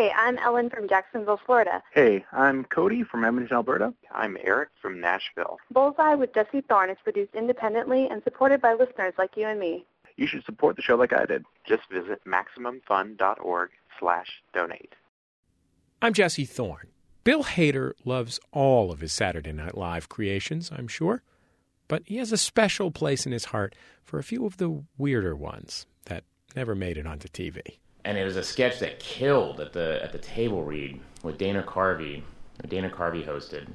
Hey, I'm Ellen from Jacksonville, Florida. Hey, I'm Cody from Edmonton, Alberta. I'm Eric from Nashville. Bullseye with Jesse Thorne is produced independently and supported by listeners like you and me. You should support the show like I did. Just visit MaximumFun.org slash donate. I'm Jesse Thorne. Bill Hader loves all of his Saturday Night Live creations, I'm sure, but he has a special place in his heart for a few of the weirder ones that never made it onto TV. And it was a sketch that killed at the at the table read with Dana Carvey. Dana Carvey hosted,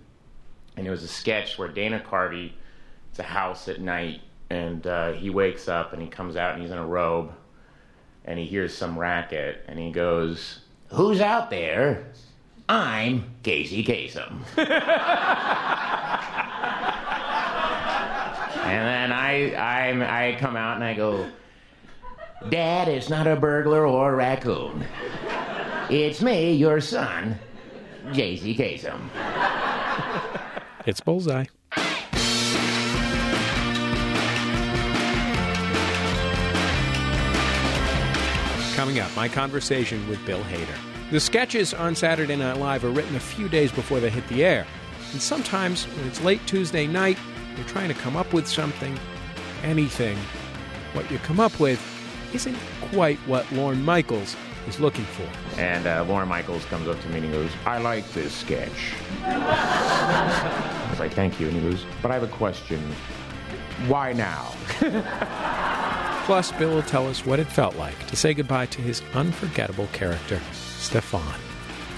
and it was a sketch where Dana Carvey, it's a house at night, and uh, he wakes up and he comes out and he's in a robe, and he hears some racket, and he goes, "Who's out there?" I'm Casey Kasem. and then I, I I come out and I go, Dad, it's not a burglar or a raccoon. It's me, your son, J.C. Kasem. It's Bullseye. Coming up, my conversation with Bill Hader. The sketches on Saturday Night Live are written a few days before they hit the air. And sometimes, when it's late Tuesday night, you're trying to come up with something, anything. What you come up with isn't quite what Lorne Michaels is looking for. And uh, Lorne Michaels comes up to me and he goes, I like this sketch. I was like, thank you. And he goes, but I have a question. Why now? Plus, Bill will tell us what it felt like to say goodbye to his unforgettable character, Stefon.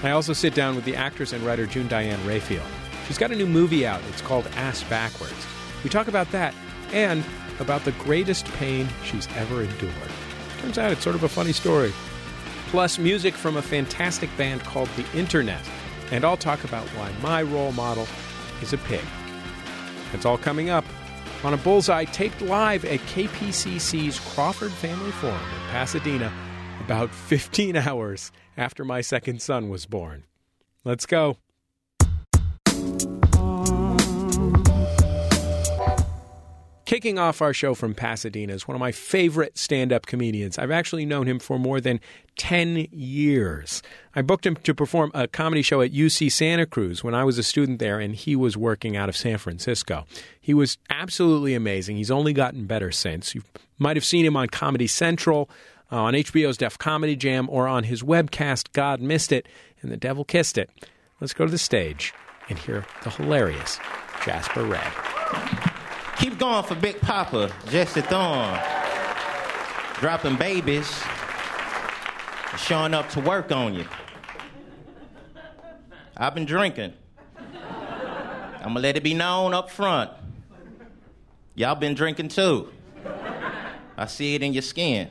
I also sit down with the actress and writer June Diane Raphael. She's got a new movie out. It's called Ass Backwards. We talk about that and about the greatest pain she's ever endured. Turns out it's sort of a funny story. Plus, music from a fantastic band called The Internet. And I'll talk about why my role model is a pig. It's all coming up on a bullseye taped live at KPCC's Crawford Family Forum in Pasadena about 15 hours after my second son was born. Let's go. Kicking off our show from Pasadena is one of my favorite stand up comedians. I've actually known him for more than 10 years. I booked him to perform a comedy show at UC Santa Cruz when I was a student there and he was working out of San Francisco. He was absolutely amazing. He's only gotten better since. You might have seen him on Comedy Central, uh, on HBO's Def Comedy Jam, or on his webcast, God Missed It and the Devil Kissed It. Let's go to the stage and hear the hilarious Jasper Redd. Keep going for Big Papa, Jesse Thorne. Dropping babies, showing up to work on you. I've been drinking. I'm gonna let it be known up front. Y'all been drinking too. I see it in your skin.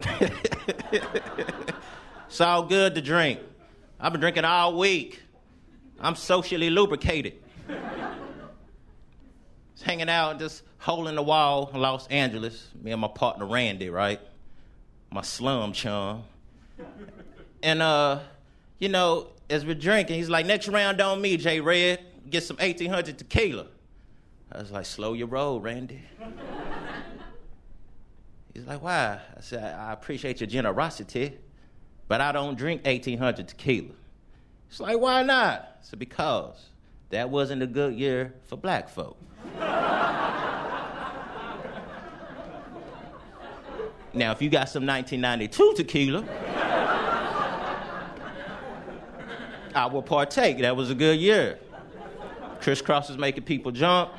it's all good to drink. I've been drinking all week. I'm socially lubricated hanging out, just hole in the wall in Los Angeles. Me and my partner Randy, right? My slum chum. And uh, you know, as we're drinking, he's like, next round on me, J Red. Get some 1800 tequila. I was like, slow your roll, Randy. He's like, why? I said, I appreciate your generosity, but I don't drink 1800 tequila. He's like, why not? I said, because that wasn't a good year for black folk. now, if you got some 1992 tequila, I will partake. That was a good year. Kris Kross is making people jump.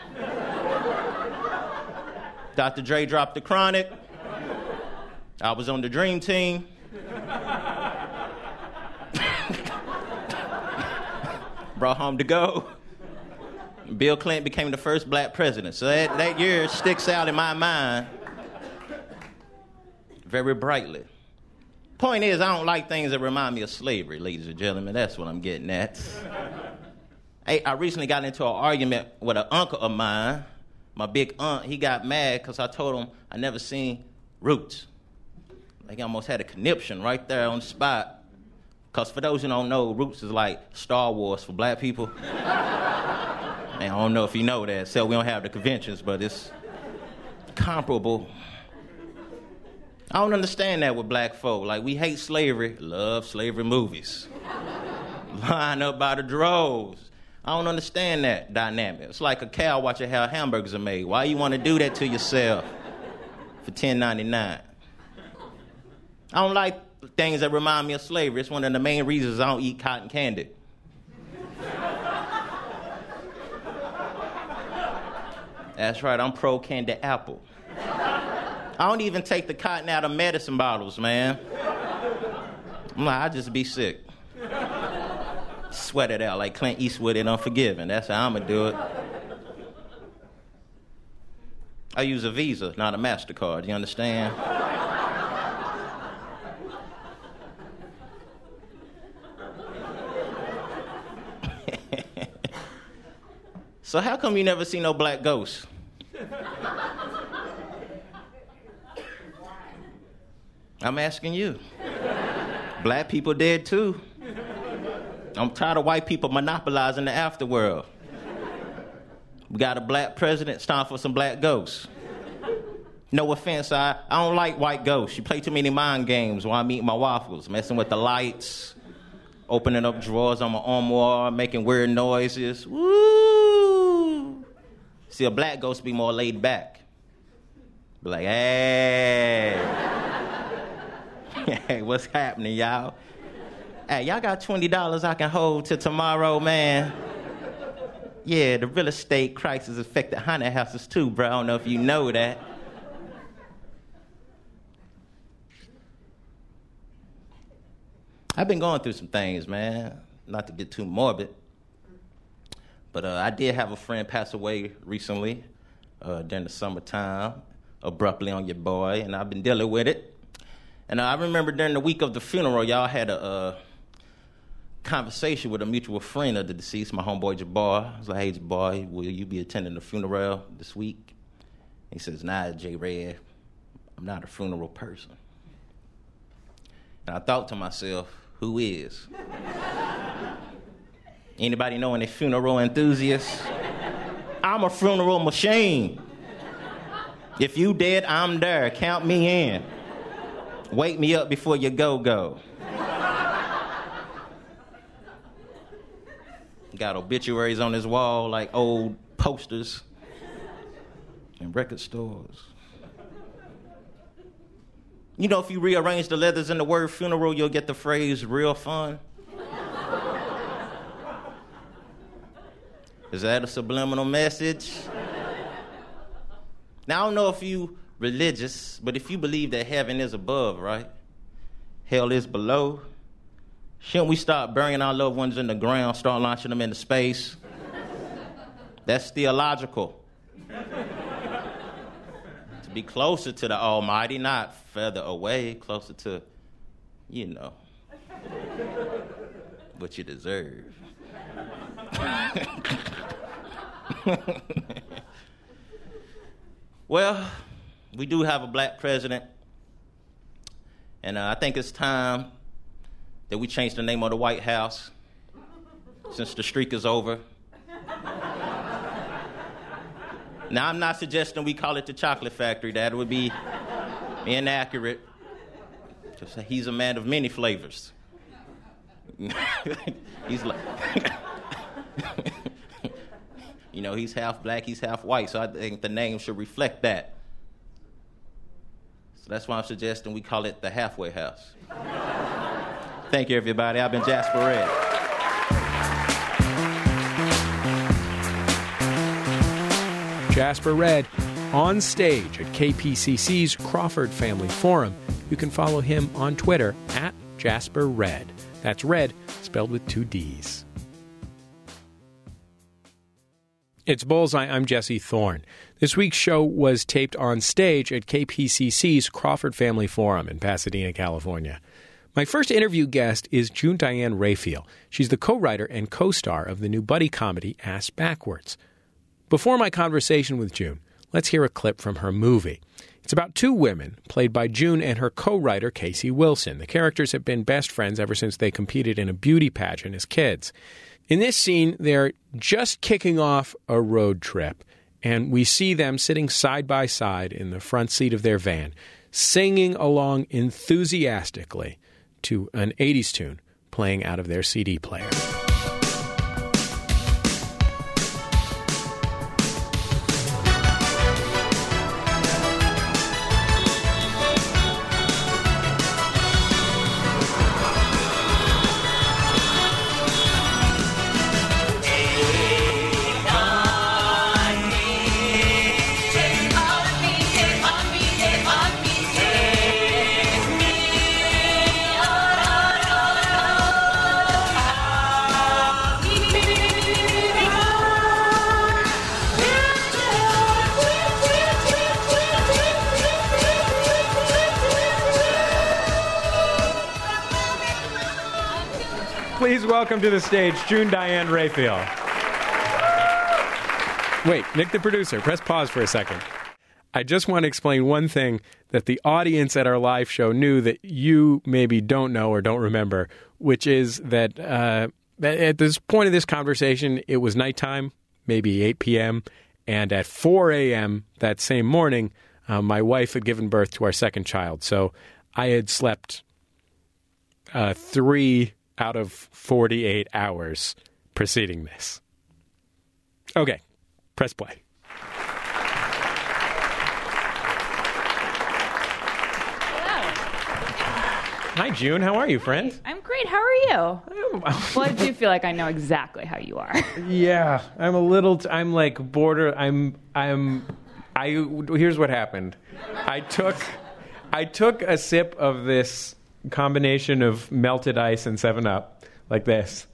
Dr. Dre dropped the chronic. I was on the dream team. Brought home to go. Bill Clinton became the first black president. So that, that year sticks out in my mind very brightly. Point is, I don't like things that remind me of slavery, ladies and gentlemen. That's what I'm getting at. hey, I recently got into an argument with an uncle of mine, my big aunt. He got mad because I told him I never seen Roots. Like, he almost had a conniption right there on the spot. Because for those who don't know, Roots is like Star Wars for black people. I don't know if you know that. So we don't have the conventions, but it's comparable. I don't understand that with black folk. Like, we hate slavery, love slavery movies. Line up by the droves. I don't understand that dynamic. It's like a cow watching how hamburgers are made. Why you want to do that to yourself for ten ninety nine? I don't like things that remind me of slavery. It's one of the main reasons I don't eat cotton candy. That's right, I'm pro candy apple. I don't even take the cotton out of medicine bottles, man. I'm like, I just be sick. Sweat it out like Clint Eastwood in Unforgiven. That's how I'm gonna do it. I use a Visa, not a MasterCard. You understand? So how come you never see no black ghosts? I'm asking you. Black people dead too. I'm tired of white people monopolizing the afterworld. We got a black president, it's time for some black ghosts. No offense, I, I don't like white ghosts. You play too many mind games while I'm eating my waffles, messing with the lights, opening up drawers on my armoire, making weird noises. Woo! See, a black ghost be more laid back. Be like, hey. hey, what's happening, y'all? Hey, y'all got $20 I can hold till tomorrow, man? Yeah, the real estate crisis affected haunted houses too, bro. I don't know if you know that. I've been going through some things, man. Not to get too morbid, but uh, I did have a friend pass away recently uh, during the summertime, abruptly on your boy, and I've been dealing with it. And I remember during the week of the funeral, y'all had a uh, conversation with a mutual friend of the deceased, my homeboy Jabbar. I was like, hey, Jabbar, will you be attending the funeral this week? He says, nah, J Red, I'm not a funeral person. And I thought to myself, who is? Anybody know any funeral enthusiasts? I'm a funeral machine. If you dead, I'm there. Count me in. Wake me up before you go go. Got obituaries on his wall like old posters in record stores. You know, if you rearrange the letters in the word funeral, you'll get the phrase real fun. Is that a subliminal message? Now, I don't know if you religious, but if you believe that heaven is above, right? Hell is below. Shouldn't we start burying our loved ones in the ground, start launching them into space? That's theological. to be closer to the Almighty, not further away, closer to, you know, what you deserve. well, we do have a black president, and uh, I think it's time that we change the name of the White House since the streak is over. now, I'm not suggesting we call it the Chocolate Factory. That would be inaccurate. Just he's a man of many flavors. he's like, you know, he's half black, he's half white, so I think the name should reflect that. So that's why I'm suggesting we call it the halfway house. Thank you, everybody. I've been Jasper Redd. Jasper Redd on stage at KPCC's Crawford Family Forum. You can follow him on Twitter at Jasper Redd. That's red spelled with two D's. It's Bullseye. I'm Jesse Thorne. This week's show was taped on stage at KPCC's Crawford Family Forum in Pasadena, California. My first interview guest is June Diane Raphael. She's the co writer and co star of the new buddy comedy Ass Backwards. Before my conversation with June, let's hear a clip from her movie. It's about two women, played by June and her co writer Casey Wilson. The characters have been best friends ever since they competed in a beauty pageant as kids. In this scene, they're just kicking off a road trip, and we see them sitting side by side in the front seat of their van, singing along enthusiastically to an 80s tune playing out of their CD player. Welcome to the stage June Diane Raphael. Wait, Nick the producer, press pause for a second. I just want to explain one thing that the audience at our live show knew that you maybe don't know or don't remember, which is that uh, at this point of this conversation, it was nighttime, maybe 8 p.m., and at 4 a.m. that same morning, uh, my wife had given birth to our second child. So I had slept uh, three out of 48 hours preceding this. Okay, press play. Hi, June. How are you, friend? I'm great. How are you? Well, I do feel like I know exactly how you are. Yeah, I'm a little. T- I'm like border. I'm. I'm. I. Here's what happened. I took. I took a sip of this combination of melted ice and Seven Up, like this.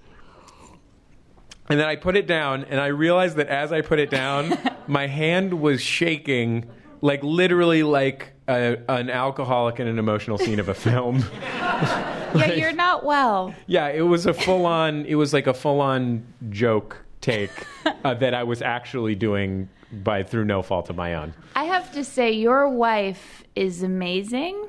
And then I put it down, and I realized that as I put it down, my hand was shaking, like literally like a, an alcoholic in an emotional scene of a film. Yeah, you're not well. Yeah, it was a full on. It was like a full on joke take uh, that I was actually doing by through no fault of my own. I have to say, your wife is amazing.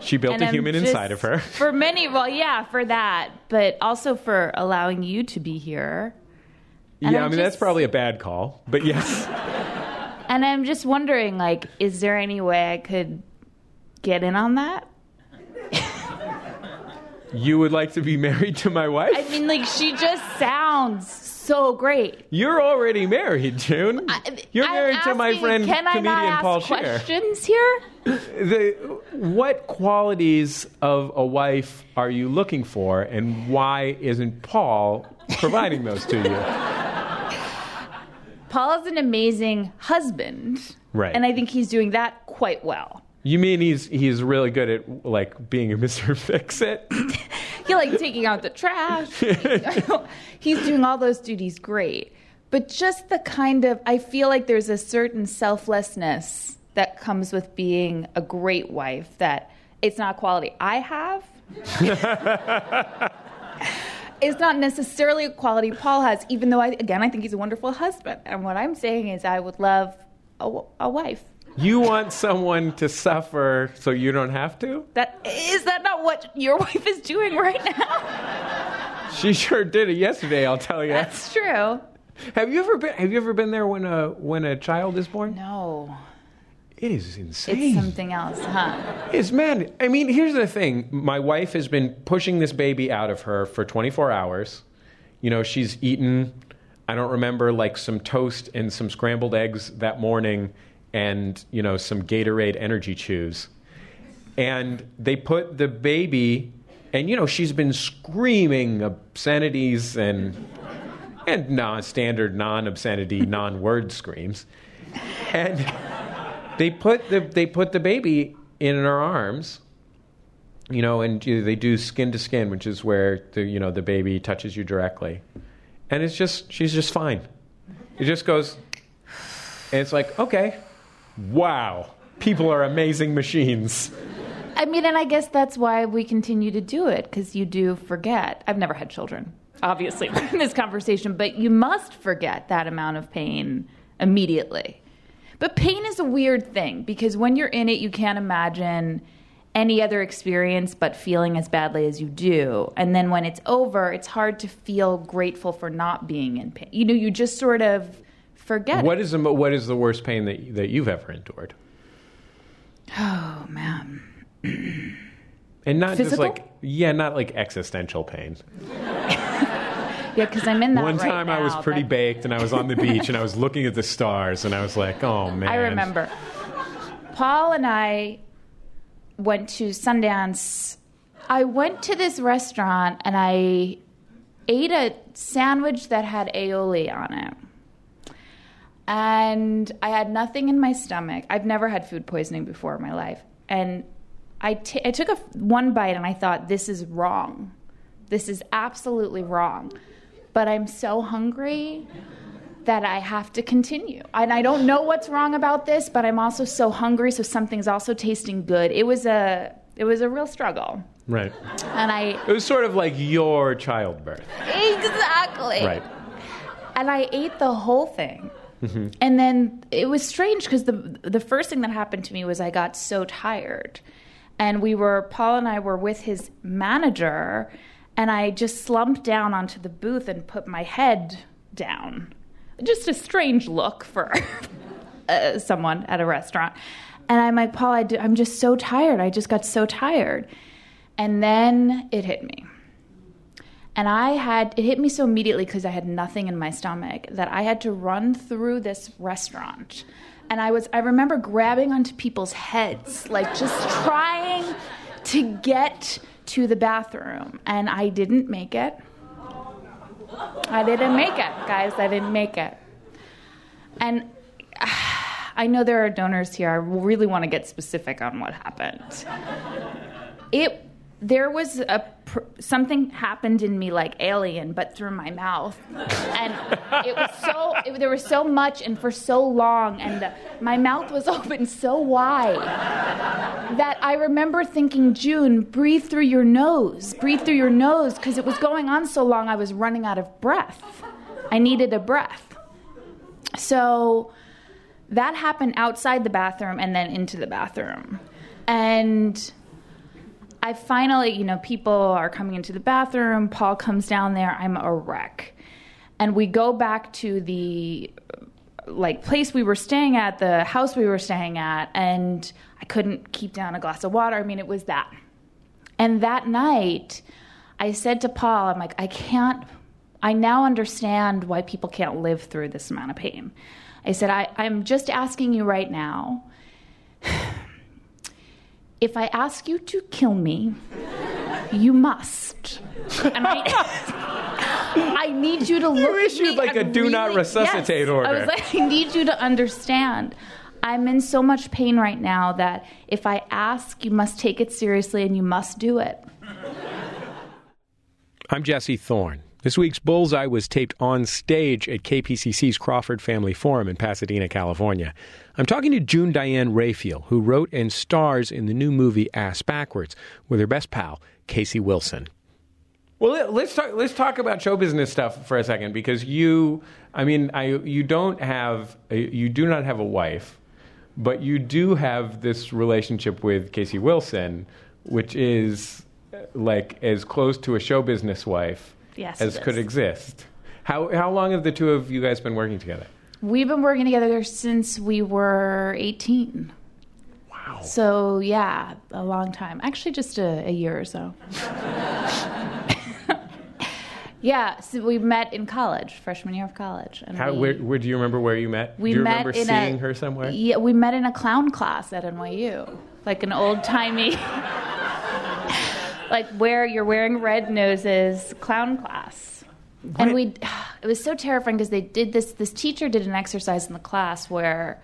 She built and a I'm human just- inside of her. For many, well, yeah, for that, but also for allowing you to be here. And yeah, I I'm mean that's probably a bad call, but yes. And I'm just wondering, like, is there any way I could get in on that? You would like to be married to my wife? I mean, like, she just sounds so great. You're already married, June. You're married to my asking, friend can I comedian not ask Paul Scheer. questions here? The, what qualities of a wife are you looking for, and why isn't Paul providing those to you? Paul is an amazing husband. Right. And I think he's doing that quite well. You mean he's he's really good at like being a Mr. Fix It? He like taking out the trash. he's doing all those duties great. But just the kind of I feel like there's a certain selflessness that comes with being a great wife that it's not a quality I have. it's not necessarily a quality Paul has, even though I again I think he's a wonderful husband. And what I'm saying is I would love a, a wife. You want someone to suffer so you don't have to? That is that not what your wife is doing right now? She sure did it yesterday. I'll tell you. That's true. Have you ever been? Have you ever been there when a when a child is born? No, It is insane. it's something else, huh? It's man. I mean, here's the thing. My wife has been pushing this baby out of her for 24 hours. You know, she's eaten. I don't remember like some toast and some scrambled eggs that morning, and you know some Gatorade energy chews. And they put the baby, and you know she's been screaming obscenities and and non-standard non-obscenity non-word screams, and they put the they put the baby in her arms you know and they do skin to skin which is where the you know the baby touches you directly. And it's just she's just fine. It just goes and it's like okay wow people are amazing machines I mean, and I guess that's why we continue to do it because you do forget. I've never had children, obviously, in this conversation, but you must forget that amount of pain immediately. But pain is a weird thing because when you're in it, you can't imagine any other experience but feeling as badly as you do. And then when it's over, it's hard to feel grateful for not being in pain. You know, you just sort of forget. what it. is the what is the worst pain that that you've ever endured Oh man. And not just like yeah, not like existential pain. Yeah, because I'm in that. One right time I was pretty That- baked and I was on the beach and I was looking at the stars and I was like, oh man. I remember. Paul and I went to Sundance. I went to this restaurant and I ate a sandwich that had aioli on it. And I had nothing in my stomach. I've never had food poisoning before in my life. And I took a f- one bite and I thought, this is wrong. This is absolutely wrong. But I'm so hungry that I have to continue. And I don't know what's wrong about this, but I'm also so hungry, so something's also tasting good. It was a it was a real struggle. Right. And I It was sort of like your childbirth. exactly. Right. And I ate the whole thing. And then it was strange because the the first thing that happened to me was I got so tired. And we were Paul and I were with his manager and I just slumped down onto the booth and put my head down. Just a strange look for uh, someone at a restaurant. And I'm like, Paul, I'm just so tired. I just got so tired. And then it hit me. And I had, it hit me so immediately because I had nothing in my stomach that I had to run through this restaurant. And I was, I remember grabbing onto people's heads, like just trying to get to the bathroom. And I didn't make it. I didn't make it, guys. I didn't make it. And I know there are donors here. I really want to get specific on what happened. It there was a pr- something happened in me like alien, but through my mouth, and it was so it, there was so much and for so long, and the, my mouth was open so wide that I remember thinking, June, breathe through your nose, breathe through your nose, because it was going on so long, I was running out of breath. I needed a breath. So that happened outside the bathroom and then into the bathroom. And I finally, you know, people are coming into the bathroom. Paul comes down there. I'm a wreck. And we go back to the like place we were staying at, the house we were staying at, and I couldn't keep down a glass of water. I mean, it was that. And that night, I said to Paul, I'm like, I can't, I now understand why people can't live through this amount of pain. I said, I, I'm just asking you right now if I ask you to kill me, you must. And I, I need you to look at issued me like a do not resuscitate yes. order. I was like, I need you to understand. I'm in so much pain right now that if I ask, you must take it seriously and you must do it. I'm Jesse Thorne. This week's Bullseye was taped on stage at KPCC's Crawford Family Forum in Pasadena, California. I'm talking to June Diane Raphael, who wrote and stars in the new movie Ass Backwards with her best pal, Casey Wilson. Well, let- let's talk. Let's talk about show business stuff for a second, because you, I mean, I you don't have, you do not have a wife, but you do have this relationship with Casey Wilson, which is uh, like as close to a show business wife Yes, as could exist. How how long have the two of you guys been working together? We've been working together since we were 18. Wow. So, yeah, a long time. Actually, just a, a year or so. yeah, so we met in college, freshman year of college. And How we, where, where do you remember where you met? we do you met remember in seeing a, her somewhere? Yeah, we met in a clown class at NYU, like an old timey, like where you're wearing red noses clown class. And we, it was so terrifying because they did this. This teacher did an exercise in the class where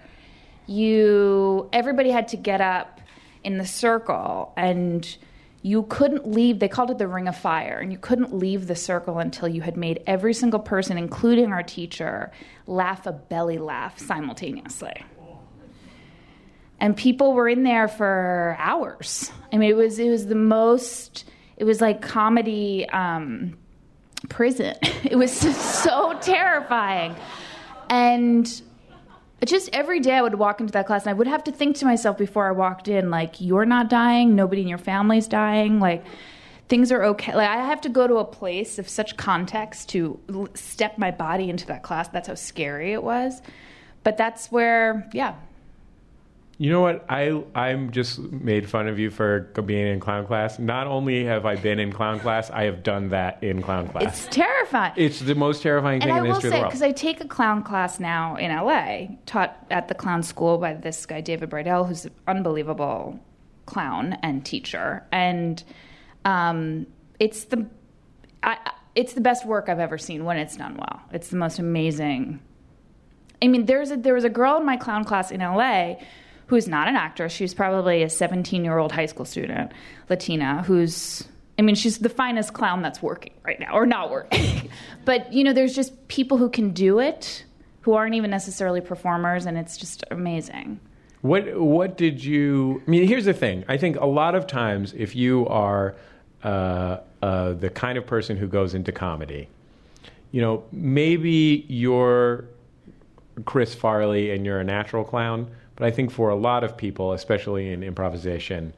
you, everybody had to get up in the circle and you couldn't leave they called it the ring of fire and you couldn't leave the circle until you had made every single person including our teacher laugh a belly laugh simultaneously and people were in there for hours i mean it was it was the most it was like comedy um, prison it was so terrifying and just every day I would walk into that class and I would have to think to myself before I walked in, like, you're not dying, nobody in your family's dying, like, things are okay. Like, I have to go to a place of such context to step my body into that class. That's how scary it was. But that's where, yeah. You know what? I I'm just made fun of you for being in clown class. Not only have I been in clown class, I have done that in clown class. It's terrifying. It's the most terrifying thing I in the history say, of the world. because I take a clown class now in LA, taught at the clown school by this guy, David Bridel, who's an unbelievable clown and teacher. And um, it's the I, I- it's the best work I've ever seen when it's done well. It's the most amazing. I mean, there's a, there was a girl in my clown class in LA who's not an actress. She's probably a 17 year old high school student, Latina, who's, I mean, she's the finest clown that's working right now, or not working. but, you know, there's just people who can do it who aren't even necessarily performers, and it's just amazing. What what did you? I mean, here's the thing. I think a lot of times, if you are uh, uh, the kind of person who goes into comedy, you know, maybe you're Chris Farley and you're a natural clown. But I think for a lot of people, especially in improvisation,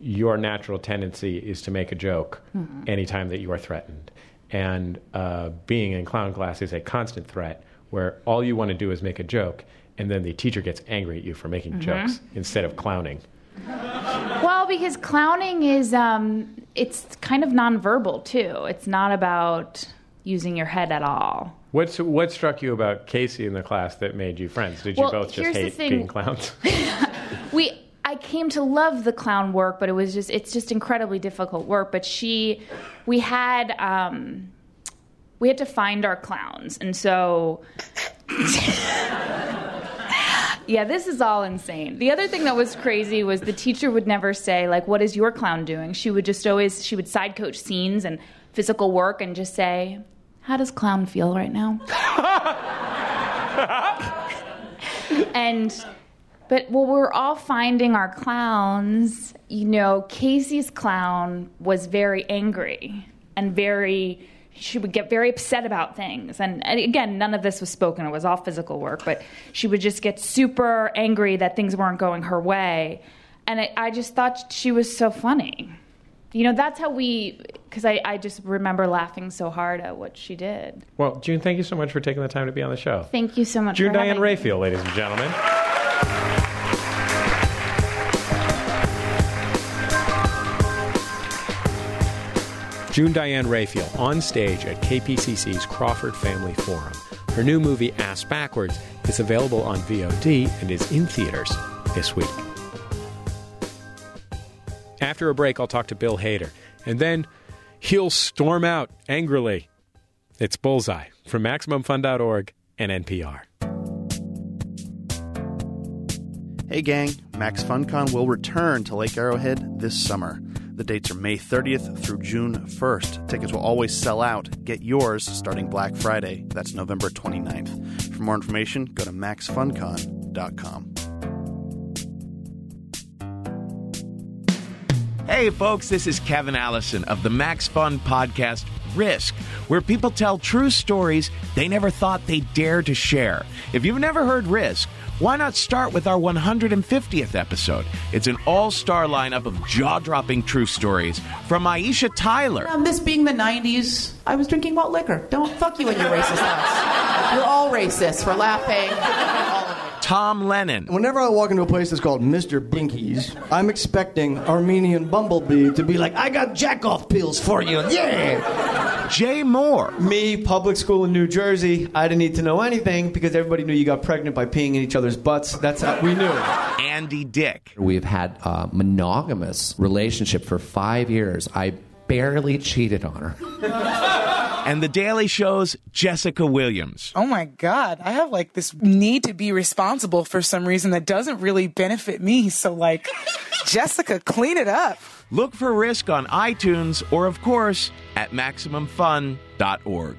your natural tendency is to make a joke anytime that you are threatened. And uh, being in clown class is a constant threat where all you want to do is make a joke, and then the teacher gets angry at you for making jokes instead of clowning. Well, because clowning is um, it's kind of nonverbal too. It's not about using your head at all. What's, what struck you about Casey in the class that made you friends? Did you Well, both just hate being clowns? we I came to love the clown work, but it was just it's just incredibly difficult work. But she, we had um, we had to find our clowns, and so. Yeah, this is all insane. The other thing that was crazy was the teacher would never say like what is your clown doing? She would just always she would side coach scenes and physical work and just say, "How does clown feel right now?" and but well, we're all finding our clowns, you know, Casey's clown was very angry and very. She would get very upset about things. And, and again, none of this was spoken. It was all physical work. But she would just get super angry that things weren't going her way. And I, I just thought she was so funny. You know, that's how we, because I, I just remember laughing so hard at what she did. well, June, thank you so much for taking the time to be on the show. Thank you so much June for Diane having me. Raphael, ladies and gentlemen. June Diane Raphael on stage at KPCC's Crawford Family Forum. Her new movie, Ass Backwards, is available on VOD and is in theaters this week. After a break, I'll talk to Bill Hader, and then he'll storm out angrily. It's Bullseye from MaximumFun.org and NPR. Hey gang, Max FunCon will return to Lake Arrowhead this summer. The dates are May 30th through June 1st. Tickets will always sell out. Get yours starting Black Friday. That's November 29th. For more information, go to maxfuncon.com. Hey, folks, this is Kevin Allison of the Max Fun podcast Risk, where people tell true stories they never thought they'd dare to share. If you've never heard Risk, why not start with our 150th episode? It's an all star lineup of jaw dropping true stories from Aisha Tyler. Um, this being the 90s, I was drinking malt liquor. Don't fuck you and your racist thoughts. You're all racist for laughing. Tom Lennon, Whenever I walk into a place that's called Mr. Binky's, I'm expecting Armenian Bumblebee to be like, I got jack off pills for you. Yeah! Jay Mohr, Me, public school in New Jersey, I didn't need to know anything because everybody knew you got pregnant by peeing in each other's butts. That's how we knew. Andy Dick, We've had a monogamous relationship for five years. I barely cheated on her. and The Daily Show's Jessica Williams. Oh my God, I have like this need to be responsible for some reason that doesn't really benefit me. So, like, Jessica, clean it up. Look for Risk on iTunes or, of course, at MaximumFun.org.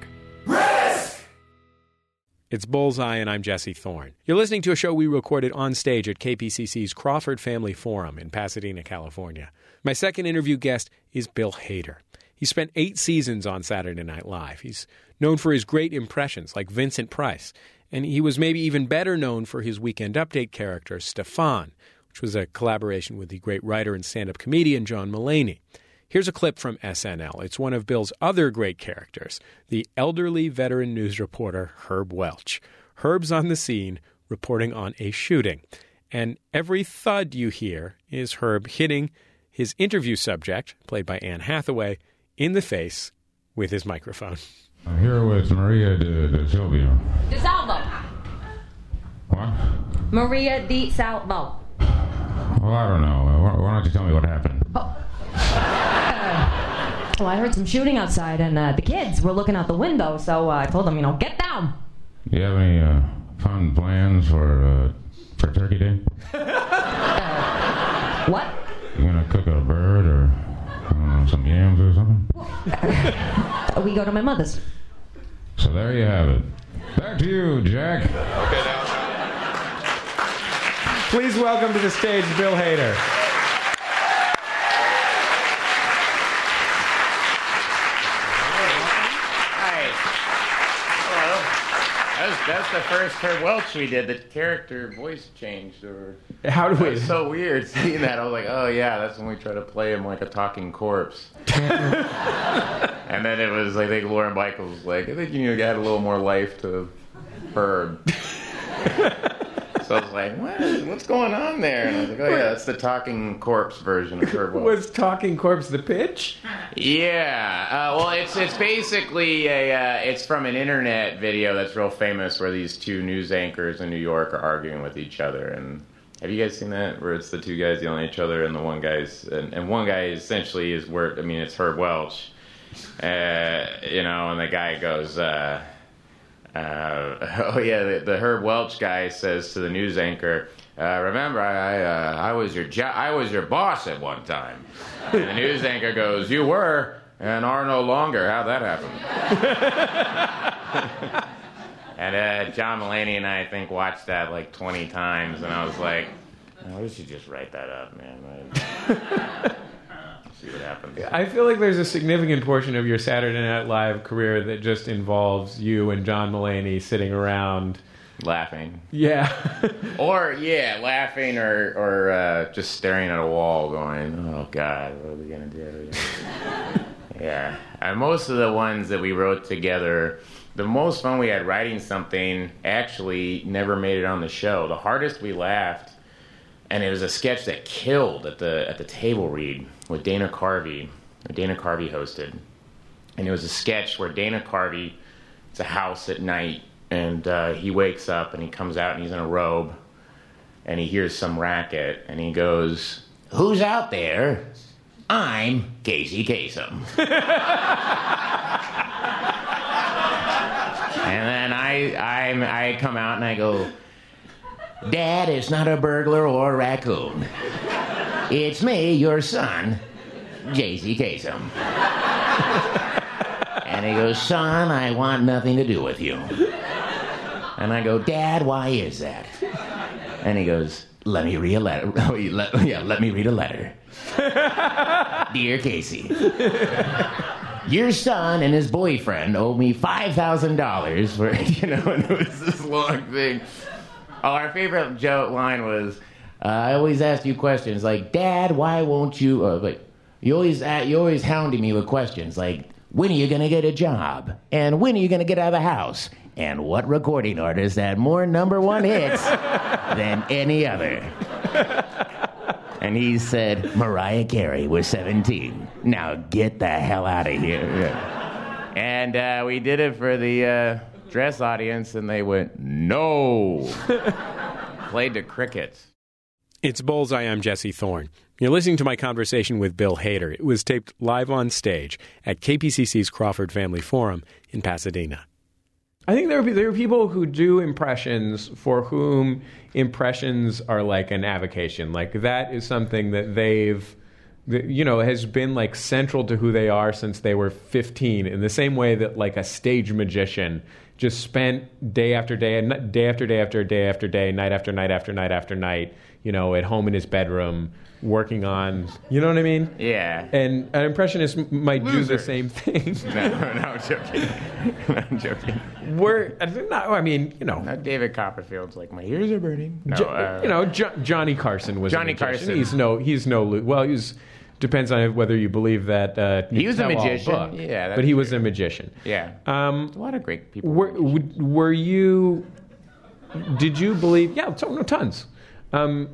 It's Bullseye, and I'm Jesse Thorne. You're listening to a show we recorded on stage at KPCC's Crawford Family Forum in Pasadena, California. My second interview guest is Bill Hader. He spent eight seasons on Saturday Night Live. He's known for his great impressions, like Vincent Price, and he was maybe even better known for his Weekend Update character, Stefon, which was a collaboration with the great writer and stand up comedian John Mulaney. Here's a clip from SNL. It's one of Bill's other great characters, the elderly veteran news reporter Herb Welch. Herb's on the scene reporting on a shooting. and every thud you hear is Herb hitting his interview subject, played by Anne Hathaway, in the face with his microphone. I'm here with Maria de, de Silvio. DeSalvo. What? Maria Di Salvo. Well, I don't know. Why, why don't you tell me what happened? Oh. Well, I heard some shooting outside, and uh, the kids were looking out the window, so uh, I told them, you know, get down. Do you have any uh, fun plans for uh, for Turkey Day? What? You gonna cook a bird or I know, some yams or something? We go to my mother's. So there you have it. Back to you, Jack. Okay, now. Please welcome to the stage Bill Hader. Hi. Hello. That's, that's the first Herb Welch we did. The character voice changed. Or How do we- It's so weird seeing that. I was like, oh yeah, that's when we try to play him like a talking corpse. and then it was, I think Lorne Michaels was like, I think you need to add a little more life to Herb. so I was like, what? What's going on there? And I was like, oh yeah, that's the talking corpse version of Herb Welch. Was Talking Corpse the pitch? Yeah, uh, well, it's it's basically a uh, it's from an internet video that's real famous where these two news anchors in New York are arguing with each other. And have you guys seen that? Where it's the two guys yelling at each other, and the one guy's and, and one guy essentially is where I mean it's Herb Welch, uh, you know, and the guy goes. Uh, uh, oh yeah, the, the Herb Welch guy says to the news anchor, uh, "Remember, I I, uh, I was your jo- I was your boss at one time." And the news anchor goes, "You were and are no longer." How'd that happen? and uh, John Mulaney and I, I think, watched that like 20 times, and I was like, oh, "We should just write that up, man." See what happens. I feel like there's a significant portion of your Saturday Night Live career that just involves you and John Mulaney sitting around laughing. Yeah. or yeah, laughing or or uh, just staring at a wall, going, "Oh God, what are we gonna do?" yeah, and most of the ones that we wrote together, the most fun we had writing something actually never made it on the show. The hardest we laughed, and it was a sketch that killed at the at the table read with Dana Carvey. Dana Carvey hosted, and it was a sketch where Dana Carvey, it's a house at night, and uh, he wakes up and he comes out and he's in a robe, and he hears some racket, and he goes, "Who's out there?" I'm Casey Kasem. and then I, I, I come out and I go, Dad, is not a burglar or a raccoon. It's me, your son, JC Kasem. and he goes, Son, I want nothing to do with you. And I go, Dad, why is that? And he goes, Let me read a letter. Oh, let- yeah, let me read a letter. Dear Casey, your son and his boyfriend owe me five thousand dollars for you know, and it was this long thing. Oh, our favorite joke line was, uh, "I always ask you questions like, Dad, why won't you?" Uh, like, you always uh, you always hounding me with questions like, "When are you gonna get a job?" and "When are you gonna get out of the house?" and "What recording artist had more number one hits than any other?" And he said, Mariah Carey was 17. Now get the hell out of here. And uh, we did it for the uh, dress audience, and they went, no. Played the crickets. It's Bullseye. I'm Jesse Thorne. You're listening to my conversation with Bill Hader. It was taped live on stage at KPCC's Crawford Family Forum in Pasadena. I think there are, there are people who do impressions for whom impressions are like an avocation. Like that is something that they've, you know, has been like central to who they are since they were 15. In the same way that like a stage magician just spent day after day and day after day after day after day, night after night after night after night, you know, at home in his bedroom working on, you know what I mean? Yeah. And an impressionist might do the same thing. No, no, I'm joking. I'm joking. We're, not, I mean, you know. Not David Copperfield's like, my ears are burning. No, Jo- uh, you know, jo- Johnny Carson was Johnny. Carson. He's no, he's no. Well, he's depends on whether you believe that. Uh, He was a magician. book, Yeah, that's but he was a magician. Yeah. Um, a lot of great people. Were, were you? Did you believe? Yeah, no, tons. Um,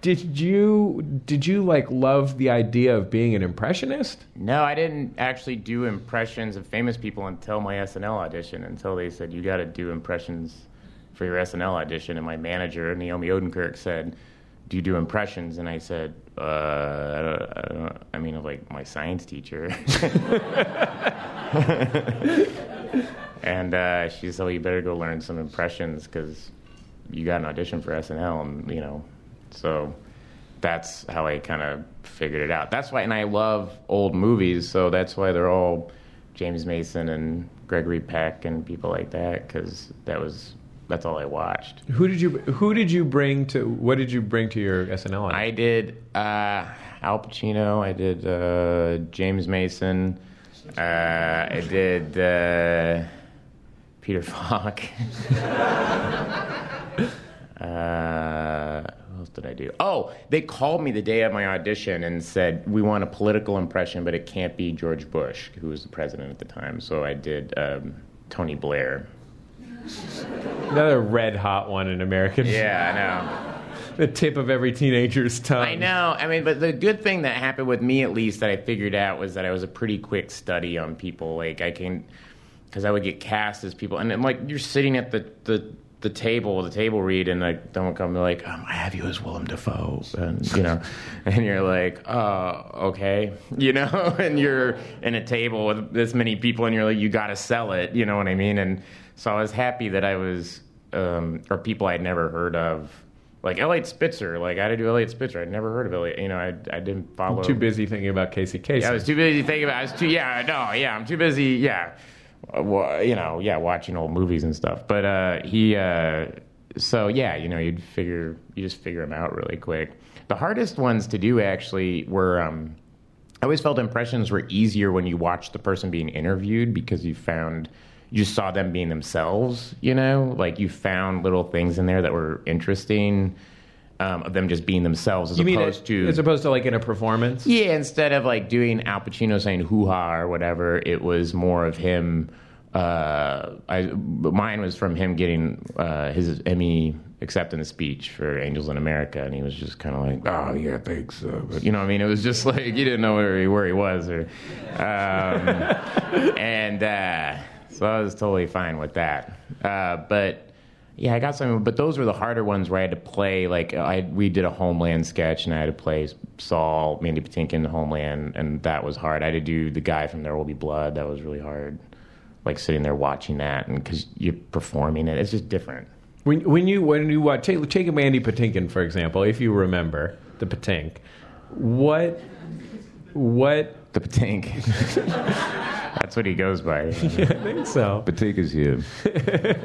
did you did you like love the idea of being an impressionist? No, I didn't actually do impressions of famous people until my SNL audition. Until they said you got to do impressions for your SNL audition, and my manager Naomi Odenkirk said, "Do you do impressions?" And I said, uh, I, don't, I, don't, I mean, like my science teacher." and uh, she said, well, "You better go learn some impressions because you got an audition for SNL, and you know." So that's how I kind of figured it out. That's why, and I love old movies, so that's why they're all James Mason and Gregory Peck and people like that, because that was that's all I watched. Who did you Who did you bring to What did you bring to your SNL? I did uh, Al Pacino. I did uh, James Mason. Uh, I did uh, Peter Falk. uh, what else did I do? Oh, they called me the day of my audition and said, We want a political impression, but it can't be George Bush, who was the president at the time. So I did um, Tony Blair. Another red hot one in American. Yeah, I know. the tip of every teenager's tongue. I know. I mean, but the good thing that happened with me, at least, that I figured out was that I was a pretty quick study on people. Like I can, because I would get cast as people, and then, like you're sitting at the the the table, the table read, and like someone come to like, um, I have you as Willem Dafoe, and you know, and you're like, oh, okay, you know, and you're in a table with this many people, and you're like, you got to sell it, you know what I mean? And so I was happy that I was, um, or people I'd never heard of. Like Elliot Spitzer, like I had to do Elliot Spitzer. I'd never heard of Elliot. You know, I, I didn't follow. I'm too busy thinking about Casey Kasem. Yeah, I was too busy thinking about. I was too. Yeah, no, yeah, I'm too busy. Yeah, uh, you know, yeah, watching old movies and stuff. But uh, he, uh, so yeah, you know, you'd figure, you just figure them out really quick. The hardest ones to do actually were. Um, I always felt impressions were easier when you watched the person being interviewed because you found you saw them being themselves. You know, like you found little things in there that were interesting. Um, of them just being themselves as you opposed it- to as opposed to like in a performance? yeah, instead of like doing Al Pacino saying hoo ha or whatever, it was more of him. Uh, I, mine was from him getting uh, his Emmy acceptance speech for Angels in America, and he was just kind of like, "Oh yeah, thanks." Uh, but, you know, what I mean, it was just like you didn't know where he, where he was, or, um, and uh, so I was totally fine with that. Uh, but yeah, I got some, but those were the harder ones where I had to play. Like I, we did a Homeland sketch, and I had to play Saul, Mandy Patinkin, Homeland, and that was hard. I had to do the guy from There Will Be Blood. That was really hard. Like sitting there watching that, and because you're performing it, it's just different. When when you when you uh, take take Mandy Patinkin for example, if you remember the Patink, what what the Patink? That's what he goes by. yeah, I think so. Patink is here.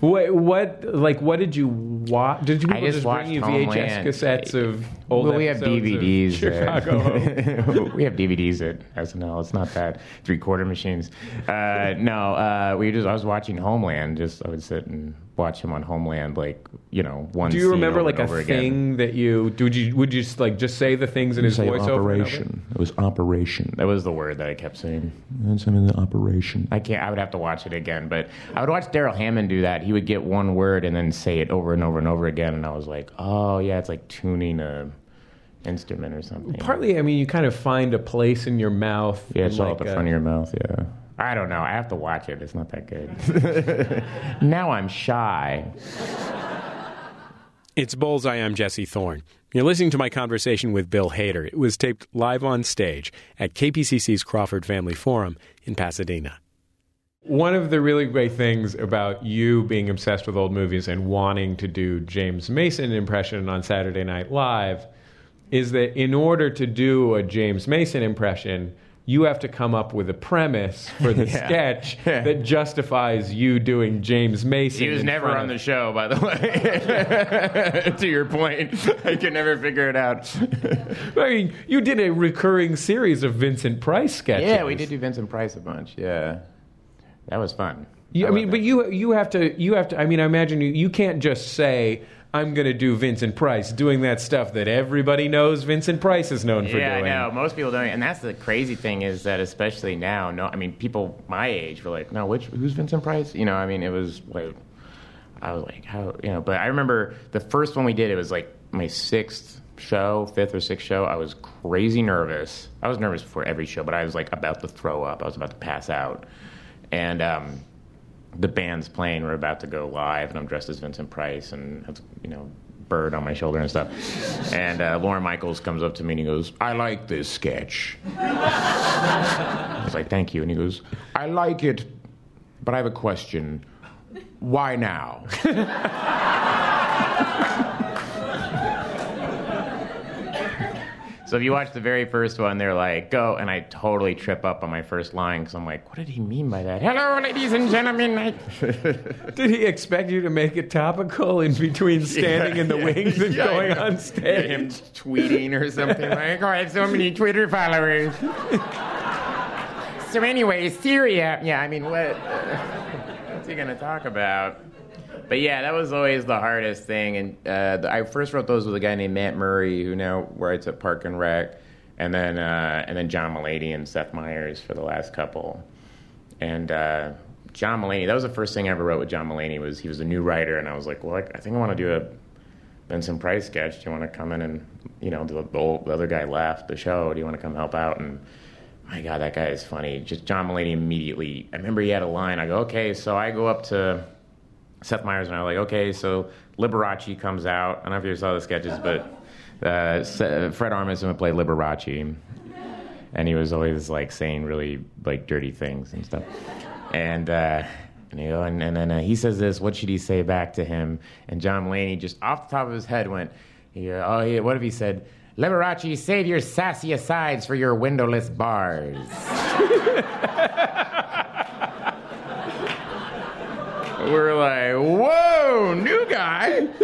What what like what did you watch? Did you I just just bring you VHS Homeland. cassettes of old well, we have DVDs. Chicago. At, we have DVDs at SNL. It's not that three quarter machines. Uh, no, uh, we just. I was watching Homeland. Just I would sit and watch him on Homeland, like you know, one. Do you scene remember over like a over again. thing that you would you would you just like just say the things in his Say voice over over? operation. It was operation. That was the word that I kept saying. That's in the operation. I can't. I would have to watch it again, but I would watch Darrell Hammond do that. He would get one word and then say it over and over and over again, and I was like, oh yeah, it's like tuning a instrument or something. Partly, I mean, you kind of find a place in your mouth. Yeah, it's and, all at the a- front of your uh, mouth. Yeah. I don't know. I have to watch it. It's not that good. now I'm shy. It's Bullseye. I'm Jesse Thorne. You're listening to my conversation with Bill Hader. It was taped live on stage at KPCC's Crawford Family Forum in Pasadena. One of the really great things about you being obsessed with old movies and wanting to do James Mason impression on Saturday Night Live is that in order to do a James Mason impression, you have to come up with a premise for the Yeah. sketch that justifies you doing James Mason. He was never on the show, by the way. to your point, I could never figure it out. I mean, you did a recurring series of Vincent Price sketches. Yeah, we did do Vincent Price a bunch. Yeah, that was fun. You, I, mean, but you you have to you have to. I mean, I imagine you you can't just say I'm going to do Vincent Price doing that stuff that everybody knows Vincent Price is known for yeah, doing. I know. Most people don't, and that's the crazy thing is that especially now, no, I mean, people my age were like, "No, which who's Vincent Price?" You know, I mean, it was like, I was like, how you know? But I remember the first one we did. It was like my sixth show, fifth or sixth show. I was crazy nervous. I was nervous before every show, but I was like about to throw up. I was about to pass out, and um, the band's playing. We're about to go live, and I'm dressed as Vincent Price, and have, you know. Bird on my shoulder and stuff, and uh, Lorne Michaels comes up to me and he goes, "I like this sketch." I was like, "Thank you," and he goes, "I like it, but I have a question. Why now?" So if you watch the very first one, they're like, go, and I totally trip up on my first line because I'm like, what did he mean by that? Hello, ladies and gentlemen. I- Did he expect you to make it topical in between standing in the Yeah, wings and yeah, going on stage? Him tweeting or something like, oh, I have so many Twitter followers. so anyway, Syria. Yeah, I mean, what? Uh, what's he gonna talk about? But yeah, that was always the hardest thing. And uh, I first wrote those with a guy named Matt Murray, who now writes at Park and Rec, and then uh, and then John Mulaney and Seth Meyers for the last couple. And uh, John Mulaney, that was the first thing I ever wrote with John Mulaney. Was he was a new writer, and I was like, well, I, I think I want to do a Vincent Price sketch. Do you want to come in and you know the, the, old, the other guy left the show? Do you want to come help out? And my God, that guy is funny. Just John Mulaney immediately. I remember he had a line. I go, okay, so I go up to Seth Meyers and I were like, okay, so Liberace comes out. I don't know if you saw the sketches, but uh, Fred Armisen would play Liberace, and he was always like saying really like dirty things and stuff. And uh, and, you know, and, and then uh, he says this. What should he say back to him? And John Mulaney just off the top of his head went, uh, oh, what if he said? Liberace, save your sassy asides for your windowless bars. We're like, whoa, new guy.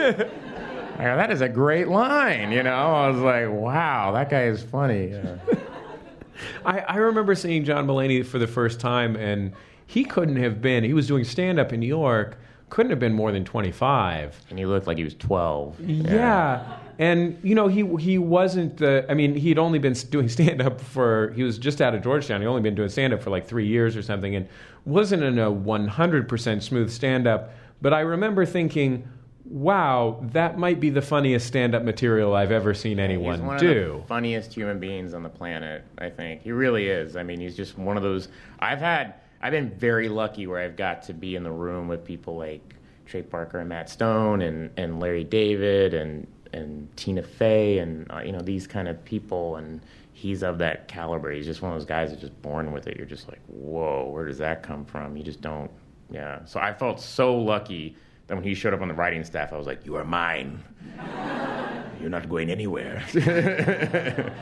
Go, that is a great line, you know. I was like, wow, that guy is funny. Yeah. I, I remember seeing John Mulaney for the first time, and he couldn't have been. He was doing stand up in New York. Couldn't have been more than twenty five. And he looked like he was twelve. Yeah. And you know he he wasn't the I mean he'd only been doing stand up for he was just out of Georgetown. He'd only been doing stand up for like 3 years or something and wasn't in a 100% smooth stand up, but I remember thinking wow, that might be the funniest stand up material I've ever seen He's anyone one do. of the funniest human beings on the planet. I think he really is. I mean, he's just one of those. I've had. I've been very lucky where I've got to be in the room with people like Trey Parker and Matt Stone and, and Larry David and and Tina Fey and uh, you know these kind of people and he's of that caliber. He's just one of those guys that's just born with it. You're just like, whoa, where does that come from? You just don't. Yeah. So I felt so lucky that when he showed up on the writing staff, I was like, you are mine. You're not going anywhere.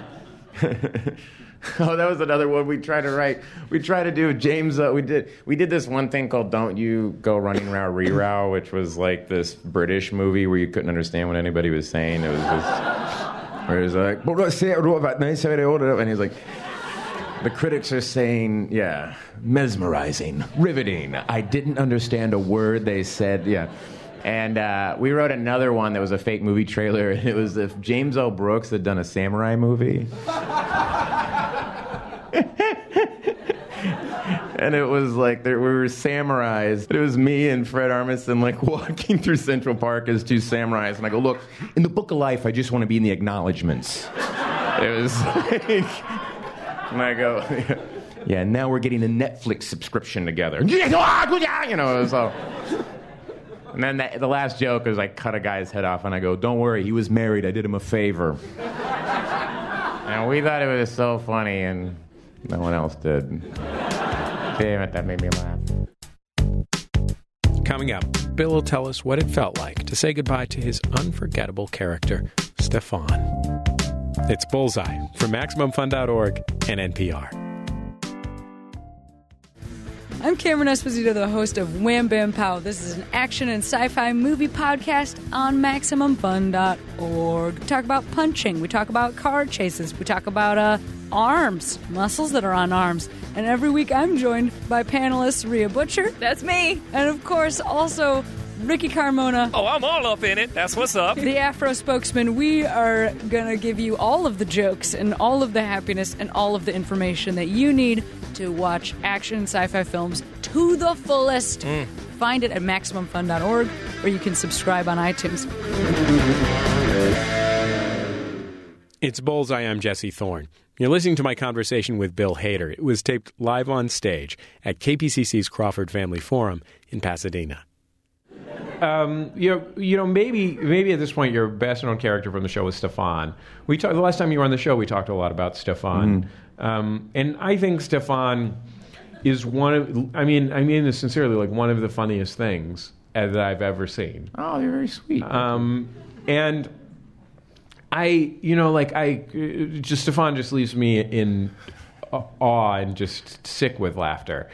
oh, that was another one we tried to write. We tried to do James. Uh, we did we did this one thing called "Don't You Go Running Row Rerow," which was like this British movie where you couldn't understand what anybody was saying. It was just where was like, "But let's say it wrote about nice they ordered it," and he's like. The critics are saying, yeah, mesmerizing, riveting. I didn't understand a word they said. Yeah. And uh, we wrote another one that was a fake movie trailer. It was if James L. Brooks had done a samurai movie. And it was like there, we were samurais. It was me and Fred Armisen like walking through Central Park as two samurais. And I go, look, in the book of life, I just want to be in the acknowledgments. It was like, and I go, yeah, now we're getting a Netflix subscription together. You know, all. And then the, the last joke is I cut a guy's head off, and I go, "Don't worry, he was married. I did him a favor." and we thought it was so funny, and no one else did. Damn it, that made me laugh. Coming up, Bill will tell us what it felt like to say goodbye to his unforgettable character, Stefon. It's Bullseye from MaximumFun.org and NPR. I'm Cameron Esposito, the host of Wham Bam Pow. This is an action and sci-fi movie podcast on MaximumFun.org. We talk about punching. We talk about car chases. We talk about uh, arms, muscles that are on arms. And every week I'm joined by panelists Rhea Butcher. That's me. And of course, also Ricky Carmona. Oh, I'm all up in it. That's what's up. The Afro spokesman, we are going to give you all of the jokes and all of the happiness and all of the information that you need to watch action and sci fi films to the fullest. Mm. find it at MaximumFun.org, or you can subscribe on iTunes. It's Bullseye. I'm Jesse Thorne. You're listening to my conversation with Bill Hader. It was taped live on stage at KPCC's Crawford Family Forum in Pasadena. Um, you know, you know, maybe maybe at this point your best known character from the show was Stefon. We talked the last time you were on the show. We talked a lot about Stefon, um, and I think Stefon is one of. I mean, I mean this sincerely, like one of the funniest things uh, that I've ever seen. Oh, you're very sweet. Um, and I, you know, like I, just Stefon just leaves me in awe and just sick with laughter.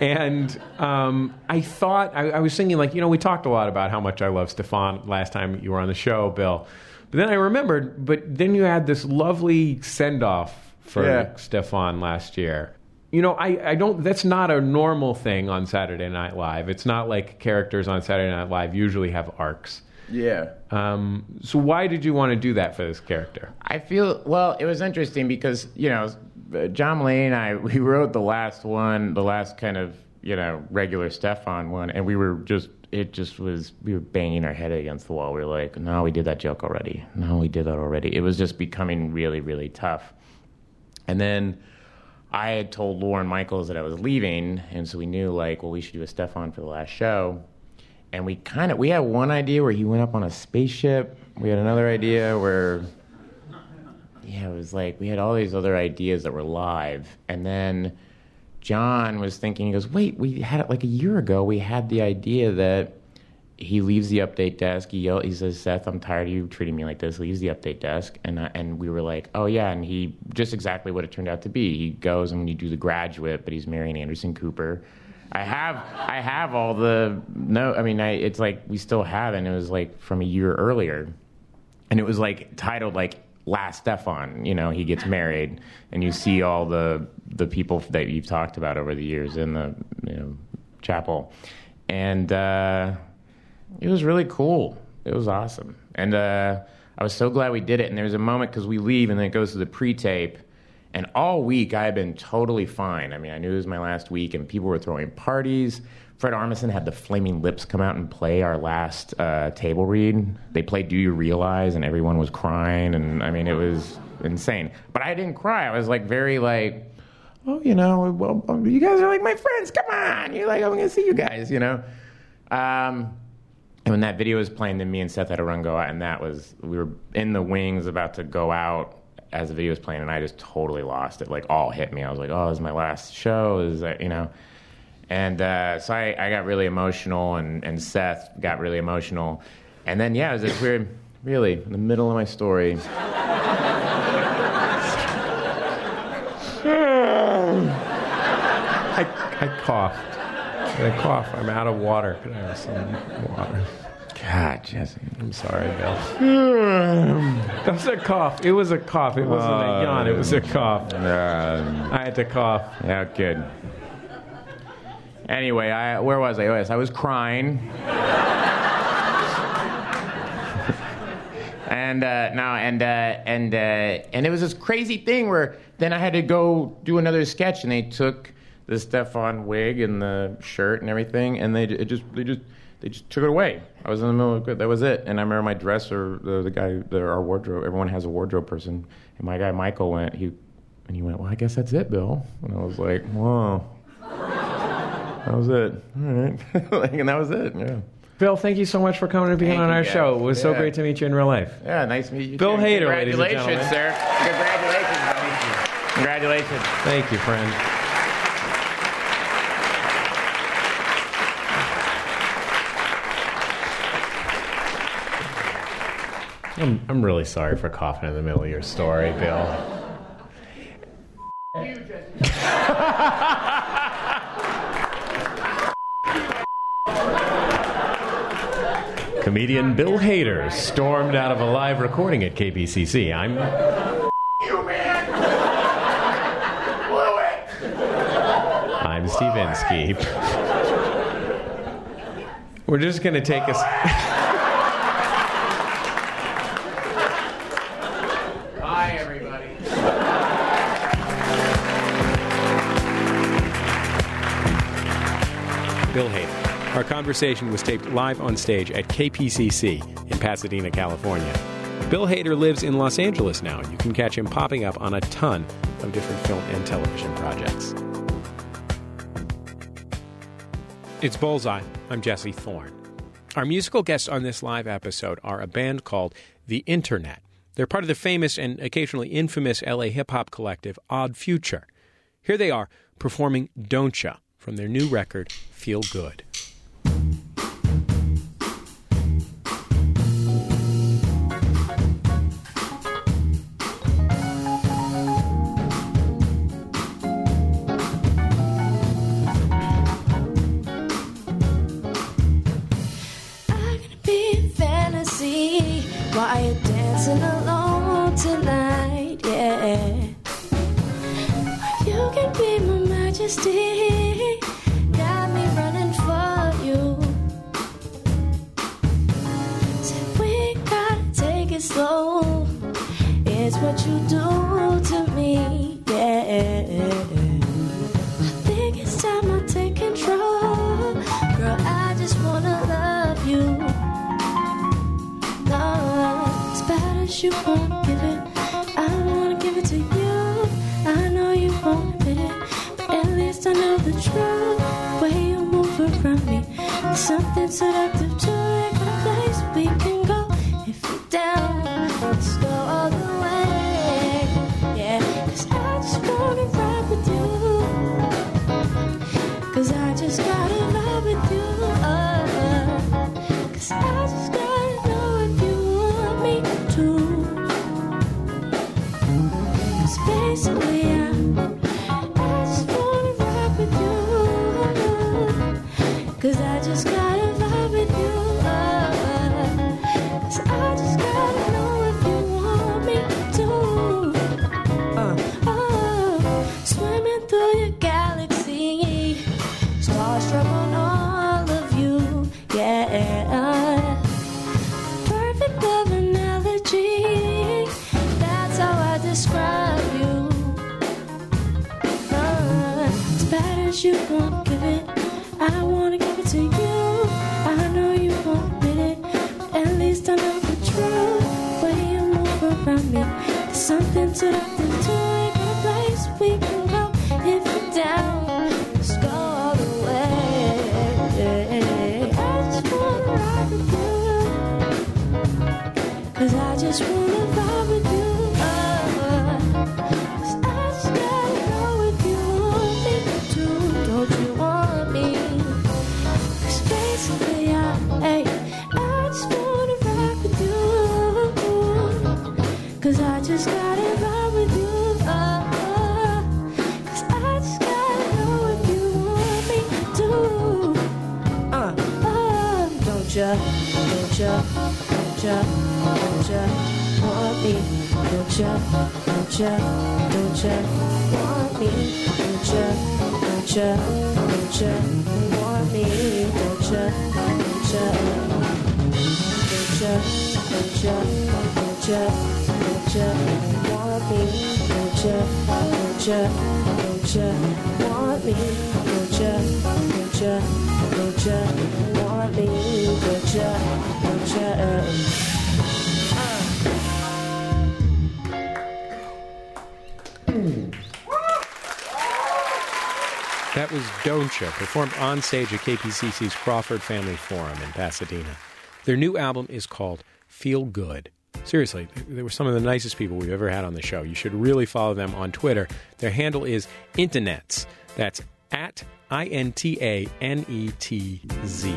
And um, I thought I, I was thinking, like, you know, we talked a lot about how much I love Stefon last time you were on the show, Bill. But then I remembered, but then you had this lovely send off for Yeah. Stefon last year. You know, I, I don't, that's not a normal thing on Saturday Night Live. It's not like characters on Saturday Night Live usually have arcs. Yeah. Um, so why did you want to do that for this character? I feel well. It was interesting because you know, John Mulaney and I we wrote the last one, the last kind of you know regular Stefon one, and we were just it just was we were banging our head against the wall. We were like, no, we did that joke already. No, we did that already. It was just becoming really really tough. And then I had told Lorne Michaels that I was leaving, and so we knew like, well, we should do a Stefon for the last show. And we kind of we had one idea where he went up on a spaceship. We had another idea where yeah, it was like we had all these other ideas that were live, and then John was thinking, he goes, "Wait, we had it like a year ago. We had the idea that he leaves the update desk. He yell, he says, Seth, I'm tired of you treating me like this. Leaves the update desk, and uh, and we were like, oh yeah, and he just exactly what it turned out to be. He goes and when you do the graduate, but he's marrying Anderson Cooper. I have I have all the no. I mean, I, it's like we still have, and it was like from a year earlier. And it was like titled like last stefon you know he gets married and you see all the the people that you've talked about over the years in the you know chapel. And uh it was really cool. It was awesome. And uh i was so glad we did it. And there was a moment because we leave and then it goes to the pre-tape and all week I had been totally fine. I mean, I knew it was my last week, and people were throwing parties. Fred Armisen had the Flaming Lips come out and play our last uh, table read. They played "Do You Realize," and everyone was crying, and I mean, it was insane. But I didn't cry. I was like very like, oh, you know, well, you guys are like my friends. Come on, you're like, I'm gonna see you guys, you know. Um, and when that video was playing, then me and Seth had a run go out, and that was we were in the wings about to go out as the video was playing, and I just totally lost it. Like all hit me. I was like, oh, this is my last show. Is that you know? And uh, so I, I got really emotional, and, and Seth got really emotional, and then yeah, it was this weird, really in the middle of my story. I, I coughed. I cough. I'm out of water. Could I have some water? God, Jesse. I'm sorry, Bill. that was a cough. It was a cough. It wasn't a yawn. It was a cough. I had to cough. Yeah, good. Anyway, I, where was I? Oh, yes, I was crying. and uh, no, and uh, and uh, and it was this crazy thing where then I had to go do another sketch, and they took the Stefon wig and the shirt and everything, and they it just they just they just took it away. I was in the middle of it. That was it. And I remember my dresser, the, the guy, the, our wardrobe. Everyone has a wardrobe person, and my guy Michael went. He and he went. Well, I guess that's it, Bill. And I was like, whoa. That was it. All right. like, and that was it. Yeah. Bill, thank you so much for coming and being Thank on our guys. show. It was so great to meet you in real life. Yeah, nice to meet you. Bill too. Hader, ladies and Congratulations, gentlemen. sir. Congratulations, buddy. Congratulations. Thank you, friend. I'm, I'm really sorry for coughing in the middle of your story, Bill. Comedian Bill Hader stormed out of a live recording at KPCC. I'm You man! Blew it! I'm Steve Inskeep. We're just going to take us. Conversation was taped live on stage at KPCC in Pasadena, California. Bill Hader lives in Los Angeles now. You can catch him popping up on a ton of different film and television projects. It's Bullseye. I'm Jesse Thorne. Our musical guests on this live episode are a band called The Internet. They're part of the famous and occasionally infamous LA hip hop collective Odd Future. Here they are performing Don't Ya from their new record, Feel Good. Got me running for you. Said we gotta take it slow. It's what you do to me. Yeah. I think it's time I take control. Girl, I just wanna love you. No, as bad as you won't The way you move around me, something seductive to ya, don't ya want me? Don't ya, don't ya, don't ya want me? Don't ya, don't ya, don't ya want me? Don't ya, don't ya, don't ya, don't ya, don't ya, don't ya want me? Don't ya, don't ya, don't ya want me? Don't ya, want? That was Don't Ya, performed on stage at KPCC's Crawford Family Forum in Pasadena. Their new album is called Feel Good. Seriously, they were some of the nicest people we've ever had on the show. You should really follow them on Twitter. Their handle is Internets. That's at I N T A N E T Z.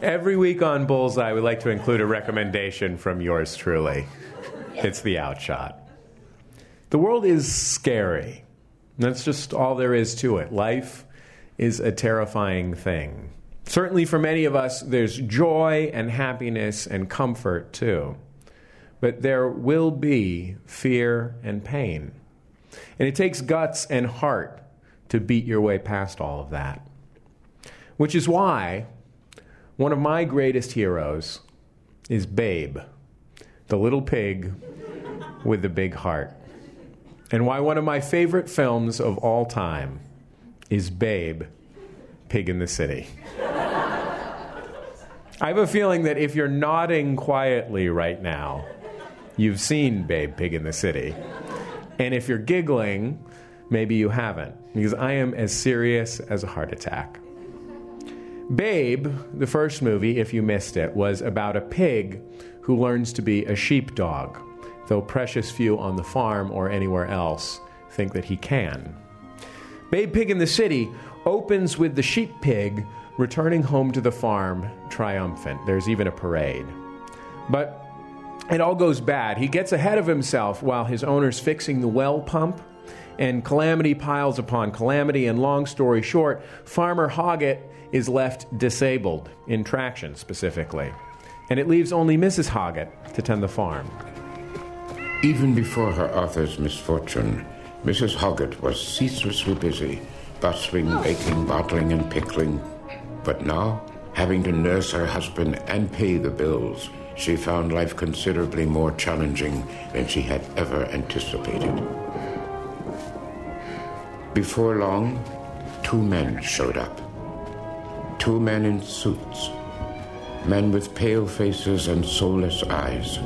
Every week on Bullseye, we like to include a recommendation from yours truly. It's the outshot. The world is scary. That's just all there is to it. Life is a terrifying thing. Certainly, for many of us, there's joy and happiness and comfort too. But there will be fear and pain. And it takes guts and heart to beat your way past all of that. Which is why one of my greatest heroes is Babe, the little pig with the big heart. and why one of my favorite films of all time is Babe, Pig in the City. I have a feeling that if you're nodding quietly right now, you've seen Babe, Pig in the City. And if you're giggling, maybe you haven't, because I am as serious as a heart attack. Babe, the first movie, if you missed it, was about a pig who learns to be a sheepdog, though precious few on the farm or anywhere else think that he can. Babe Pig in the City opens with the sheep pig returning home to the farm triumphant. There's even a parade. But it all goes bad. He gets ahead of himself while his owner's fixing the well pump, and calamity piles upon calamity. And long story short, Farmer Hoggett is left disabled, in traction specifically. And it leaves only Mrs. Hoggett to tend the farm. Even before her author's misfortune, Mrs. Hoggett was ceaselessly busy, bustling, baking, bottling, and pickling. But now, having to nurse her husband and pay the bills, she found life considerably more challenging than she had ever anticipated. Before long, two men showed up. Two men in suits. Men with pale faces and soulless eyes.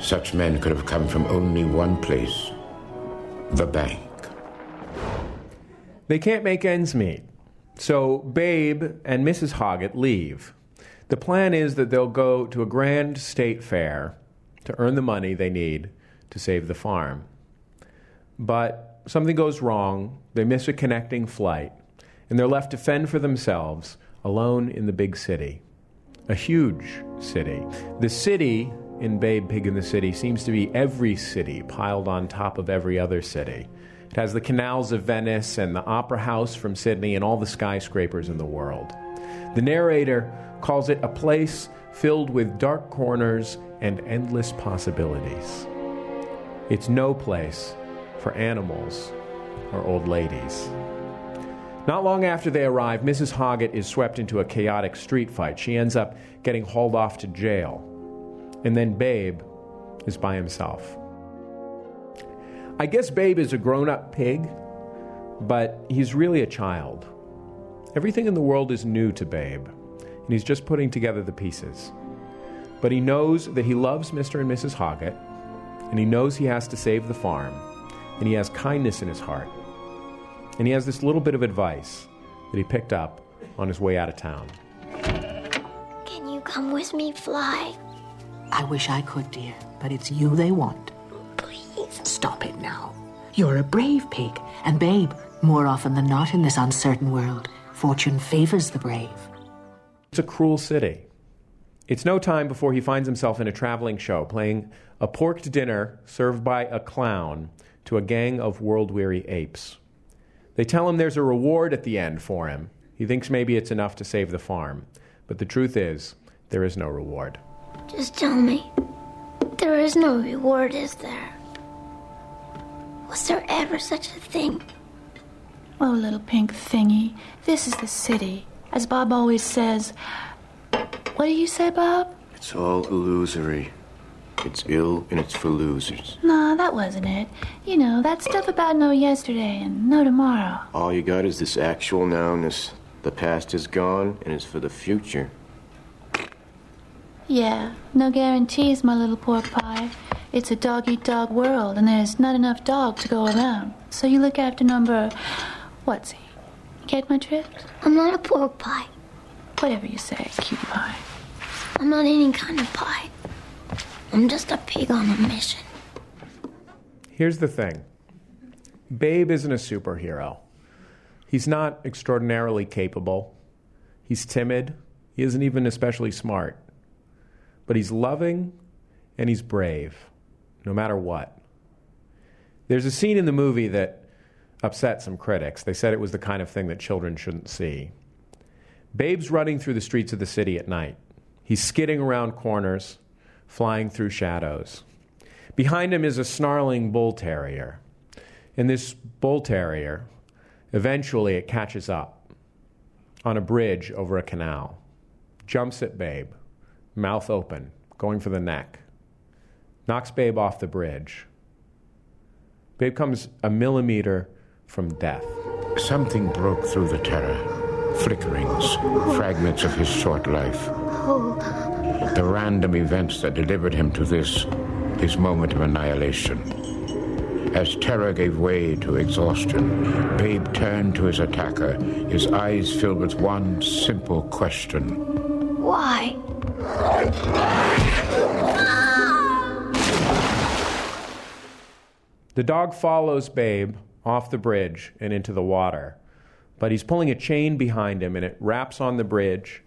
Such men could have come from only one place the bank. They can't make ends meet. So Babe and Mrs. Hoggett leave. The plan is that they'll go to a grand state fair to earn the money they need to save the farm. But something goes wrong, they miss a connecting flight, and they're left to fend for themselves alone in the big city. A huge city. The city in Babe Pig in the City seems to be every city piled on top of every other city. It has the canals of Venice and the Opera House from Sydney and all the skyscrapers in the world. The narrator calls it a place filled with dark corners and endless possibilities. It's no place for animals or old ladies. Not long after they arrive, Mrs. Hoggett is swept into a chaotic street fight. She ends up getting hauled off to jail. And then Babe is by himself. I guess Babe is a grown up pig, but he's really a child. Everything in the world is new to Babe, and he's just putting together the pieces. But he knows that he loves Mr. and Mrs. Hoggett, and he knows he has to save the farm, and he has kindness in his heart. And he has this little bit of advice that he picked up on his way out of town. Can you come with me, Fly? I wish I could, dear, but it's you they want. Please. Stop it now. You're a brave pig, and babe, more often than not in this uncertain world, fortune favors the brave. It's a cruel city. It's no time before he finds himself in a traveling show playing a porked dinner served by a clown to a gang of world weary apes. They tell him there's a reward at the end for him. He thinks maybe it's enough to save the farm. But the truth is, there is no reward. Just tell me. There is no reward, is there? Was there ever such a thing? Oh, little pink thingy, this is the city. As Bob always says. What do you say, Bob? It's all illusory. It's ill and it's for losers. Nah, that wasn't it. You know, that stuff about no yesterday and no tomorrow. All you got is this actual nowness. The past is gone and it's for the future. Yeah, no guarantees, my little pork pie. It's a dog eat dog world, and there's not enough dog to go around. So you look after number. What's he? Get my drift? I'm not a pork pie. Whatever you say, cutie pie. I'm not any kind of pie. I'm just a pig on a mission. Here's the thing Babe isn't a superhero. He's not extraordinarily capable. He's timid. He isn't even especially smart. But he's loving and he's brave, no matter what. There's a scene in the movie that upset some critics. They said it was the kind of thing that children shouldn't see. Babe's running through the streets of the city at night. He's skidding around corners, flying through shadows. Behind him is a snarling bull terrier. And this bull terrier, eventually, it catches up on a bridge over a canal, jumps at Babe, mouth open, going for the neck, knocks Babe off the bridge. Babe comes a millimeter from death. Something broke through the terror. Flickerings, fragments of his short life. The random events that delivered him to this, his moment of annihilation. As terror gave way to exhaustion, Babe turned to his attacker, his eyes filled with one simple question. Why? The dog follows Babe off the bridge and into the water, but he's pulling a chain behind him and it wraps on the bridge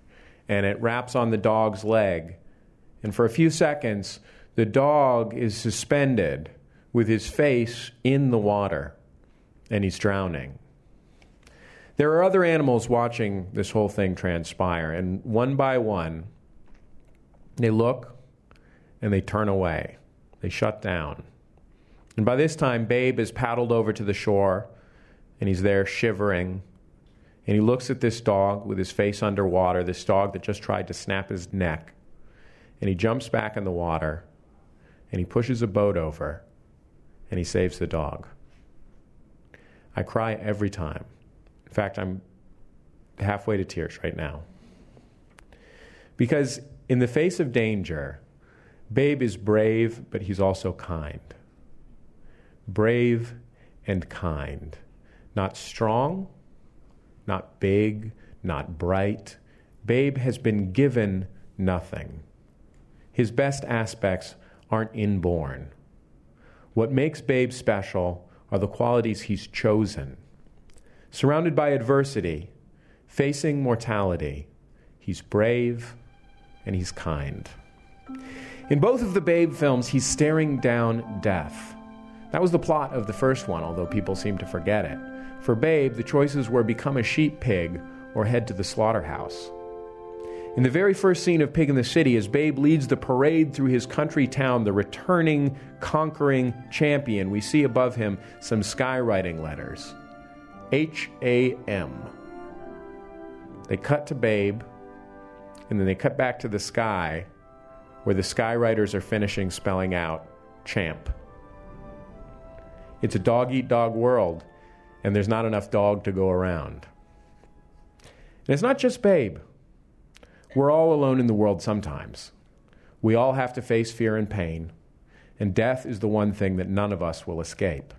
and it wraps on the dog's leg. And for a few seconds, the dog is suspended with his face in the water and he's drowning. There are other animals watching this whole thing transpire, and one by one, they look and they turn away. They shut down. And by this time, Babe is paddled over to the shore and he's there shivering. And he looks at this dog with his face underwater, this dog that just tried to snap his neck. And he jumps back in the water and he pushes a boat over and he saves the dog. I cry every time. In fact, I'm halfway to tears right now. Because in the face of danger, Babe is brave, but he's also kind. Brave and kind. Not strong, not big, not bright. Babe has been given nothing. His best aspects aren't inborn. What makes Babe special are the qualities he's chosen. Surrounded by adversity, facing mortality, he's brave and he's kind. In both of the Babe films, he's staring down death. That was the plot of the first one, although people seem to forget it. For Babe, the choices were become a sheep pig or head to the slaughterhouse. In the very first scene of Pig in the City, as Babe leads the parade through his country town, the returning, conquering champion, we see above him some skywriting letters H A M. They cut to Babe, and then they cut back to the sky, where the skywriters are finishing spelling out champ. It's a dog eat dog world, and there's not enough dog to go around. And it's not just Babe. We're all alone in the world sometimes. We all have to face fear and pain, and death is the one thing that none of us will escape.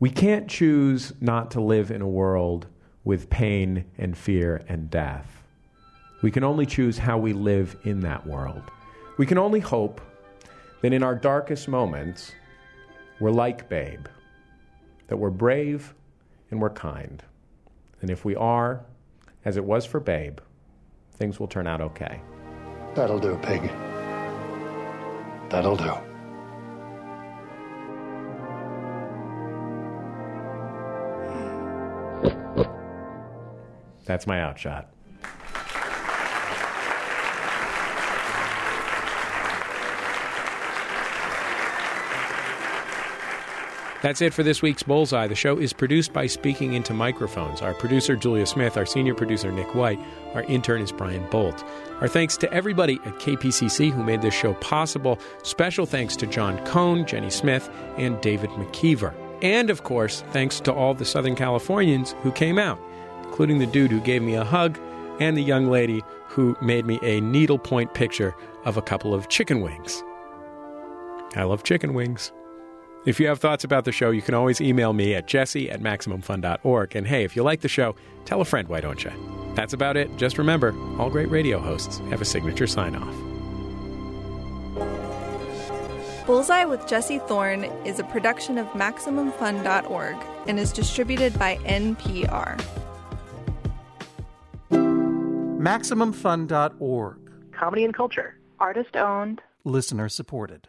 We can't choose not to live in a world with pain and fear and death. We can only choose how we live in that world. We can only hope that in our darkest moments, we're like Babe, that we're brave and we're kind. And if we are, as it was for Babe, things will turn out okay. That'll do, pig. That'll do. That's my outshot. That's it for this week's Bullseye. The show is produced by Speaking Into Microphones. Our producer, Julia Smith, our senior producer, Nick White, our intern is Brian Bolt. Our thanks to everybody at KPCC who made this show possible. Special thanks to John Cohn, Jenny Smith, and David McKeever. And of course, thanks to all the Southern Californians who came out, including the dude who gave me a hug and the young lady who made me a needlepoint picture of a couple of chicken wings. I love chicken wings. If you have thoughts about the show, you can always email me at jesse at MaximumFun.org. And hey, if you like the show, tell a friend, why don't you? That's about it. Just remember, all great radio hosts have a signature sign off. Bullseye with Jesse Thorne is a production of MaximumFun.org and is distributed by NPR. MaximumFun.org. Comedy and culture. Artist owned. Listener supported.